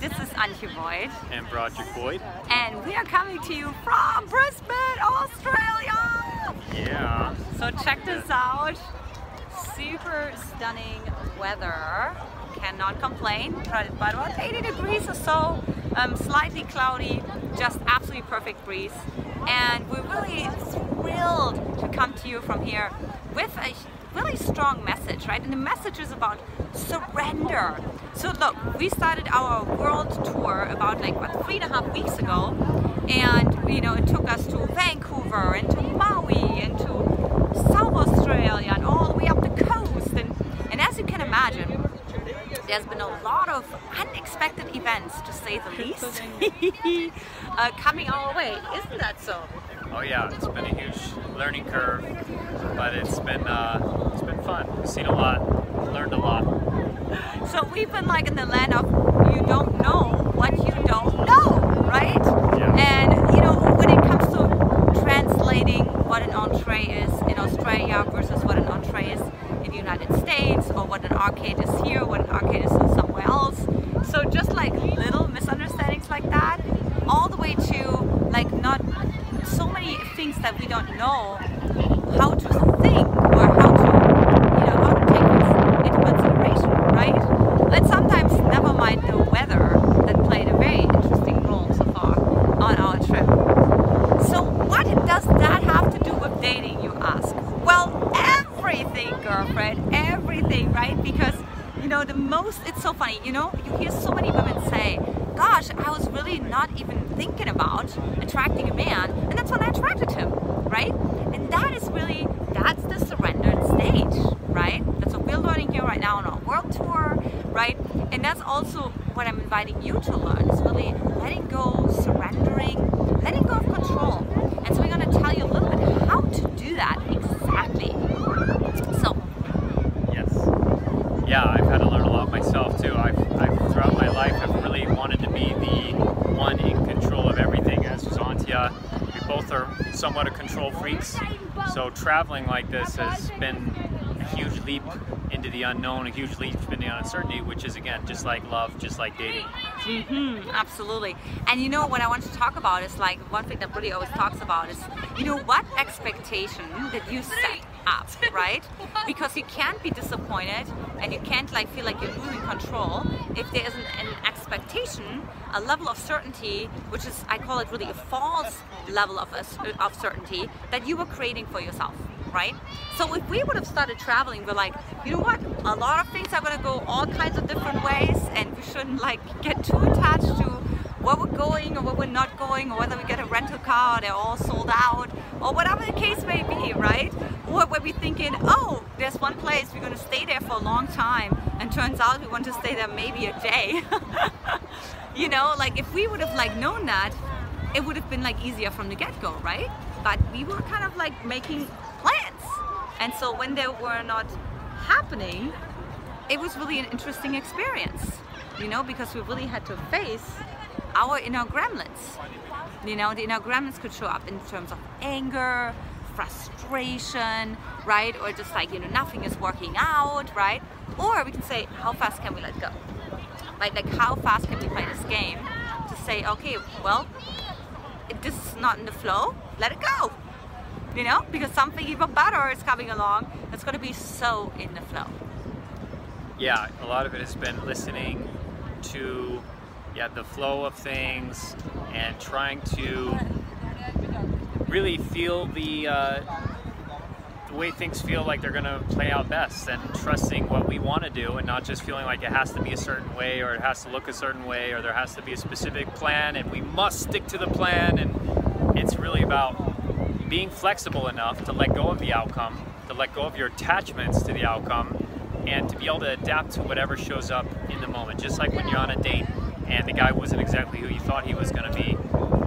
This is Antje Voigt. And Broderick Boyd. And we are coming to you from Brisbane, Australia! Yeah. So check this out. Super stunning weather. Cannot complain. But about 80 degrees or so. Um, slightly cloudy. Just absolutely perfect breeze. And we're really thrilled to come to you from here with a really strong message, right? And the message is about surrender. So look, we started our world tour about like what three and a half weeks ago, and you know it took us to Vancouver and to Maui and to South Australia and all the way up the coast. And and as you can imagine, there's been a lot of unexpected events, to say the least, uh, coming our way. Isn't that so? Oh yeah, it's been a huge learning curve, but it's been uh, it's been fun. We've seen a lot, learned a lot. So we've been like in the land of you don't know what you don't know, right? Yeah. And you know when it comes to translating what an entree is in Australia versus what an entree is in the United States, or what an arcade is here, what an arcade is somewhere else. So just like little misunderstandings like that, all the way to like not so many things that we don't know how to think or how to, you know, how to take this into consideration, right? Let's sometimes never mind the weather that played a very interesting role so far on our trip. So what does that have to do with dating, you ask? Well, everything, girlfriend, everything, right? Because you know, the most, it's so funny, you know, you hear so many women say, gosh, I was really not even thinking about attracting a man, and that's when I attracted him, right? And that is really, that's the surrendered stage, right? That's what we're learning here right now on our world tour, right? And that's also what I'm inviting you to learn, is really letting go, surrendering, letting go of control. And so we're gonna tell you a little bit how to do that exactly. So, Yes. Yeah, I've had to learn a lot myself too. I've, I've throughout my life, I've really wanted to be the one in control of everything. As Antje, we both are somewhat of control freaks. So traveling like this has been a huge leap into the unknown, a huge leap into the uncertainty, which is again just like love, just like dating. Mm-hmm, absolutely. And you know what I want to talk about is like one thing that Brittany always talks about is you know what expectation that you set up, right? Because you can't be disappointed and you can't like feel like you're losing control if there isn't an expectation, a level of certainty, which is I call it really a false level of, of certainty that you were creating for yourself right? So if we would have started traveling, we're like, you know what? A lot of things are gonna go all kinds of different ways, and we shouldn't like get too attached to where we're going or where we're not going, or whether we get a rental car, they're all sold out, or whatever the case may be, right? Or where we're thinking, oh, there's one place we're gonna stay there for a long time, and turns out we want to stay there maybe a day. you know, like if we would have like known that, it would have been like easier from the get-go, right? But we were kind of like making. And so when they were not happening, it was really an interesting experience, you know, because we really had to face our inner gremlins. You know, the inner gremlins could show up in terms of anger, frustration, right? Or just like, you know, nothing is working out, right? Or we can say, how fast can we let go? Right? Like, how fast can we play this game to say, okay, well, if this is not in the flow, let it go. You know, because something even better is coming along that's going to be so in the flow. Yeah, a lot of it has been listening to yeah the flow of things and trying to really feel the uh, the way things feel like they're going to play out best and trusting what we want to do and not just feeling like it has to be a certain way or it has to look a certain way or there has to be a specific plan and we must stick to the plan and it's really about being flexible enough to let go of the outcome to let go of your attachments to the outcome and to be able to adapt to whatever shows up in the moment just like when you're on a date and the guy wasn't exactly who you thought he was going to be.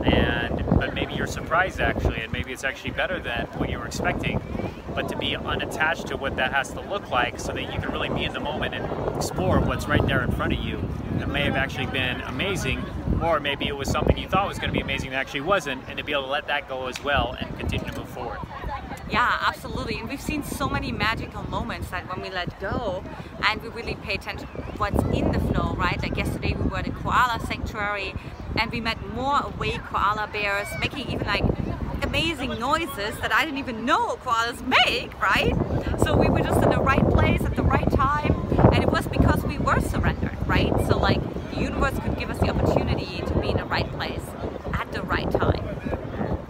And but maybe you're surprised actually and maybe it's actually better than what you were expecting. But to be unattached to what that has to look like so that you can really be in the moment and explore what's right there in front of you that may have actually been amazing or maybe it was something you thought was going to be amazing that actually wasn't and to be able to let that go as well and continue to move forward Yeah, absolutely. And we've seen so many magical moments that when we let go and we really pay attention to what's in the flow, right? Like yesterday we were at a koala sanctuary and we met more awake koala bears making even like amazing noises that I didn't even know koalas make, right? So we were just in the right place at the right time and it was because we were surrendered, right? So like the universe could give us the opportunity to be in the right place at the right time.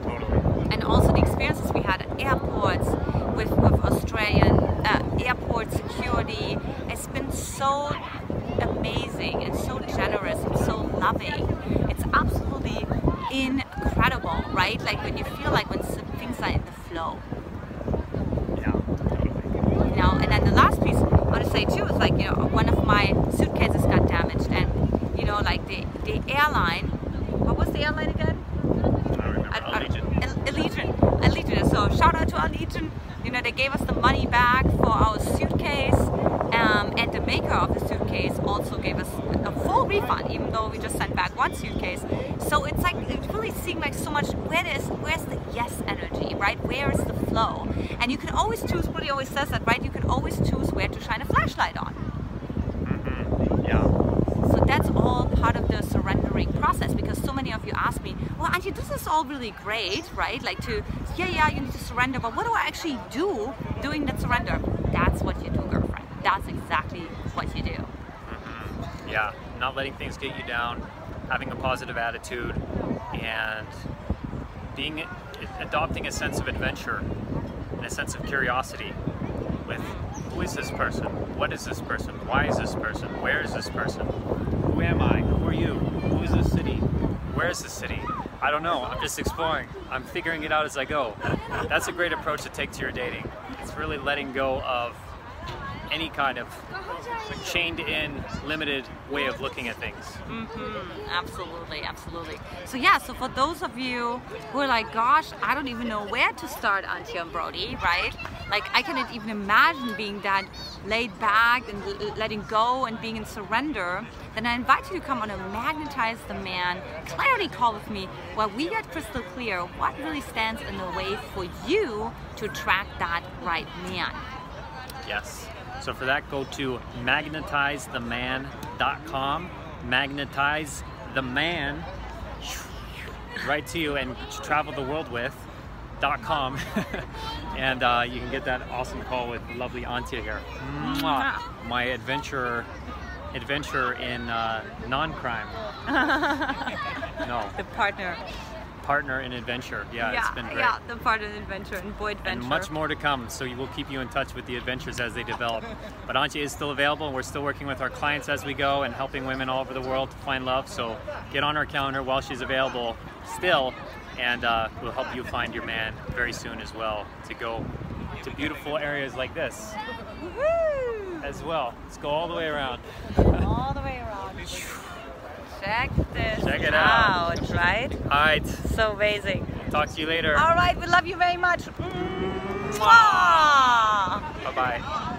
Totally. And also the experiences we had at airports with, with Australian uh, airport security, it's been so amazing and so generous and so loving. It's absolutely incredible, right? Like when you feel like when things are in the flow. Yeah. You know, and then the last piece I want to say too is like, you know, one of my suitcases got damaged and, you know, like the, the airline, what was the airline again? I don't remember. Al- Allegiant. Allegiant. Allegiant. So shout out to Allegiant. You know, they gave us the money back for our suitcase, um, and the maker of the suitcase also gave us a full refund, even though we just sent back one suitcase. So it's like it really seemed like so much. Where is where's the yes energy, right? Where is the flow? And you can always choose. Woody always says that, right? You can always choose where to shine a flashlight on. hmm Yeah. So that's all part of the surrendering process because so many of you ask me, well, Antje, this is all really great, right? Like to, yeah, yeah, you need to surrender, but what do I actually do doing that surrender? That's what you do, girlfriend. That's exactly what you do. Mm-hmm. Yeah, not letting things get you down, having a positive attitude, and being adopting a sense of adventure and a sense of curiosity with who is this person? What is this person? Why is this person? Where is this person? Who am I? Who are you? Who is this city? Where is this city? I don't know. I'm just exploring. I'm figuring it out as I go. That's a great approach to take to your dating. It's really letting go of any kind of chained in, limited way of looking at things. Mm-hmm. Absolutely, absolutely. So yeah, so for those of you who are like, gosh, I don't even know where to start Antje and Brody, right? Like I cannot even imagine being that laid back and letting go and being in surrender, then I invite you to come on a Magnetize the Man clarity call with me where we get crystal clear what really stands in the way for you to attract that right man. Yes. So for that, go to magnetizetheman.com. Magnetize the man right to you and travel the world with. Dot com and uh, you can get that awesome call with lovely Antje here. Mwah. My adventure, adventure in uh, non-crime. no, The partner. Partner in adventure. Yeah, it's been great. yeah, the partner in adventure and boy adventure. and much more to come. So we will keep you in touch with the adventures as they develop. But Antje is still available. We're still working with our clients as we go and helping women all over the world to find love. So get on our calendar while she's available still, and uh, we'll help you find your man very soon as well to go to beautiful areas like this as well. Let's go all the way around. all the way around. Check this Check it out. right? All right, So amazing. talk to you later. All right, we love you very much. Mwah! Bye bye.